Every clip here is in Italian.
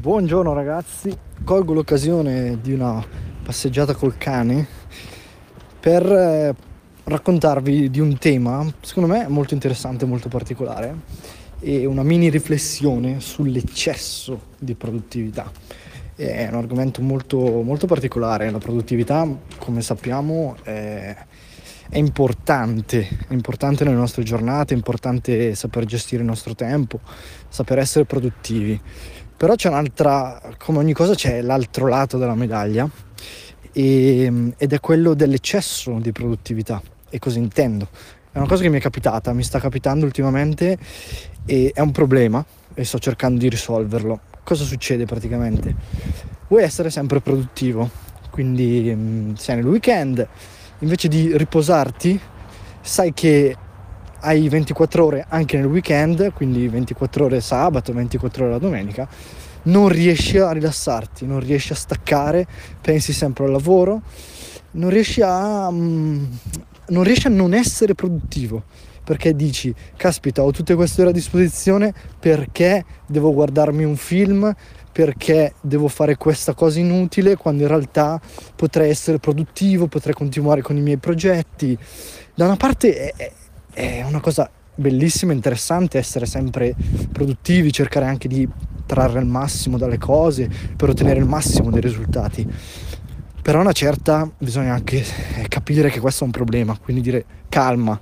Buongiorno ragazzi, colgo l'occasione di una passeggiata col cane per eh, raccontarvi di un tema, secondo me molto interessante, molto particolare e una mini riflessione sull'eccesso di produttività. È un argomento molto, molto particolare, la produttività come sappiamo è, è importante, è importante nelle nostre giornate, è importante saper gestire il nostro tempo, saper essere produttivi però c'è un'altra, come ogni cosa c'è l'altro lato della medaglia e, ed è quello dell'eccesso di produttività. E cosa intendo? È una cosa che mi è capitata, mi sta capitando ultimamente e è un problema e sto cercando di risolverlo. Cosa succede praticamente? Vuoi essere sempre produttivo, quindi mm, sei nel weekend, invece di riposarti, sai che hai 24 ore anche nel weekend, quindi 24 ore sabato, 24 ore la domenica, non riesci a rilassarti, non riesci a staccare, pensi sempre al lavoro, non riesci a, um, non, riesci a non essere produttivo perché dici, caspita, ho tutte queste ore a disposizione perché devo guardarmi un film, perché devo fare questa cosa inutile quando in realtà potrei essere produttivo, potrei continuare con i miei progetti. Da una parte è, è una cosa bellissima, interessante essere sempre produttivi, cercare anche di trarre il massimo dalle cose per ottenere il massimo dei risultati. Però una certa bisogna anche capire che questo è un problema, quindi dire calma,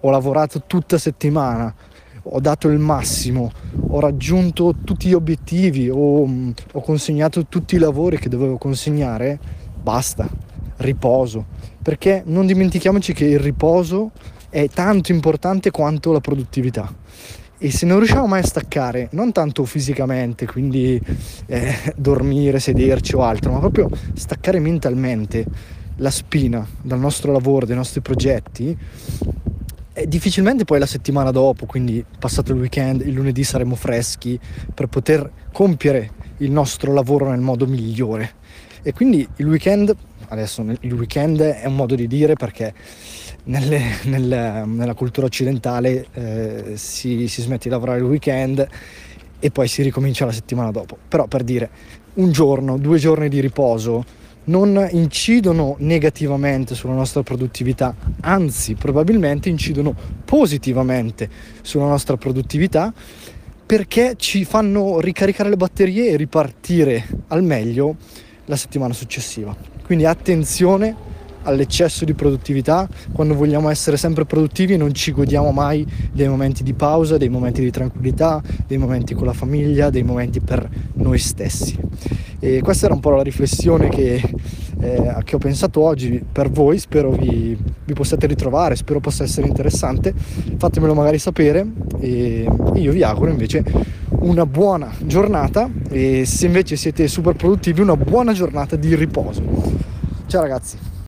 ho lavorato tutta settimana, ho dato il massimo, ho raggiunto tutti gli obiettivi, ho, ho consegnato tutti i lavori che dovevo consegnare, basta, riposo, perché non dimentichiamoci che il riposo è tanto importante quanto la produttività. E se non riusciamo mai a staccare, non tanto fisicamente, quindi eh, dormire, sederci o altro, ma proprio staccare mentalmente la spina dal nostro lavoro, dai nostri progetti, eh, difficilmente poi la settimana dopo, quindi passato il weekend, il lunedì saremo freschi per poter compiere il nostro lavoro nel modo migliore. E quindi il weekend, adesso il weekend è un modo di dire perché nelle, nelle, nella cultura occidentale eh, si, si smette di lavorare il weekend e poi si ricomincia la settimana dopo. Però per dire, un giorno, due giorni di riposo non incidono negativamente sulla nostra produttività, anzi probabilmente incidono positivamente sulla nostra produttività perché ci fanno ricaricare le batterie e ripartire al meglio la settimana successiva. Quindi attenzione all'eccesso di produttività, quando vogliamo essere sempre produttivi non ci godiamo mai dei momenti di pausa, dei momenti di tranquillità, dei momenti con la famiglia, dei momenti per noi stessi. E questa era un po' la riflessione che, eh, che ho pensato oggi per voi, spero vi, vi, possiate ritrovare, spero possa essere interessante, fatemelo magari sapere e io vi auguro invece una buona giornata e se invece siete super produttivi una buona giornata di riposo. Ciao ragazzi!